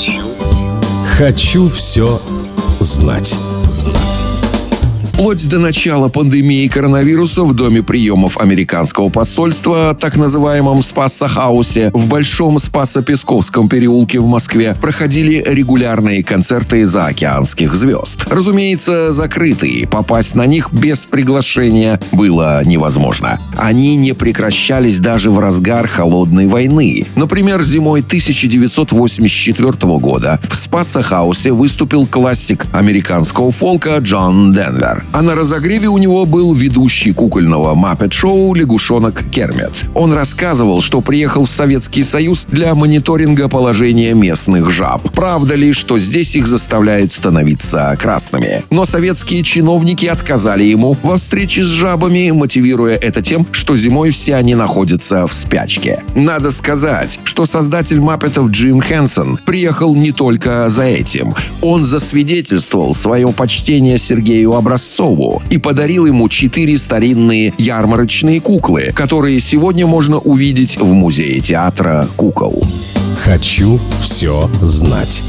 Хочу. Хочу все знать. Знать. Вплоть до начала пандемии коронавируса в доме приемов американского посольства, так называемом Спасса-хаусе, в Большом Спасо-Песковском переулке в Москве проходили регулярные концерты заокеанских звезд. Разумеется, закрытые. Попасть на них без приглашения было невозможно. Они не прекращались даже в разгар холодной войны. Например, зимой 1984 года в Спасса-хаусе выступил классик американского фолка Джон Денвер а на разогреве у него был ведущий кукольного маппет-шоу лягушонок Кермет. Он рассказывал, что приехал в Советский Союз для мониторинга положения местных жаб. Правда ли, что здесь их заставляют становиться красными? Но советские чиновники отказали ему во встрече с жабами, мотивируя это тем, что зимой все они находятся в спячке. Надо сказать, что создатель маппетов Джим Хэнсон приехал не только за этим. Он засвидетельствовал свое почтение Сергею Образцову, Кузнецову и подарил ему четыре старинные ярмарочные куклы, которые сегодня можно увидеть в музее театра кукол. Хочу все знать.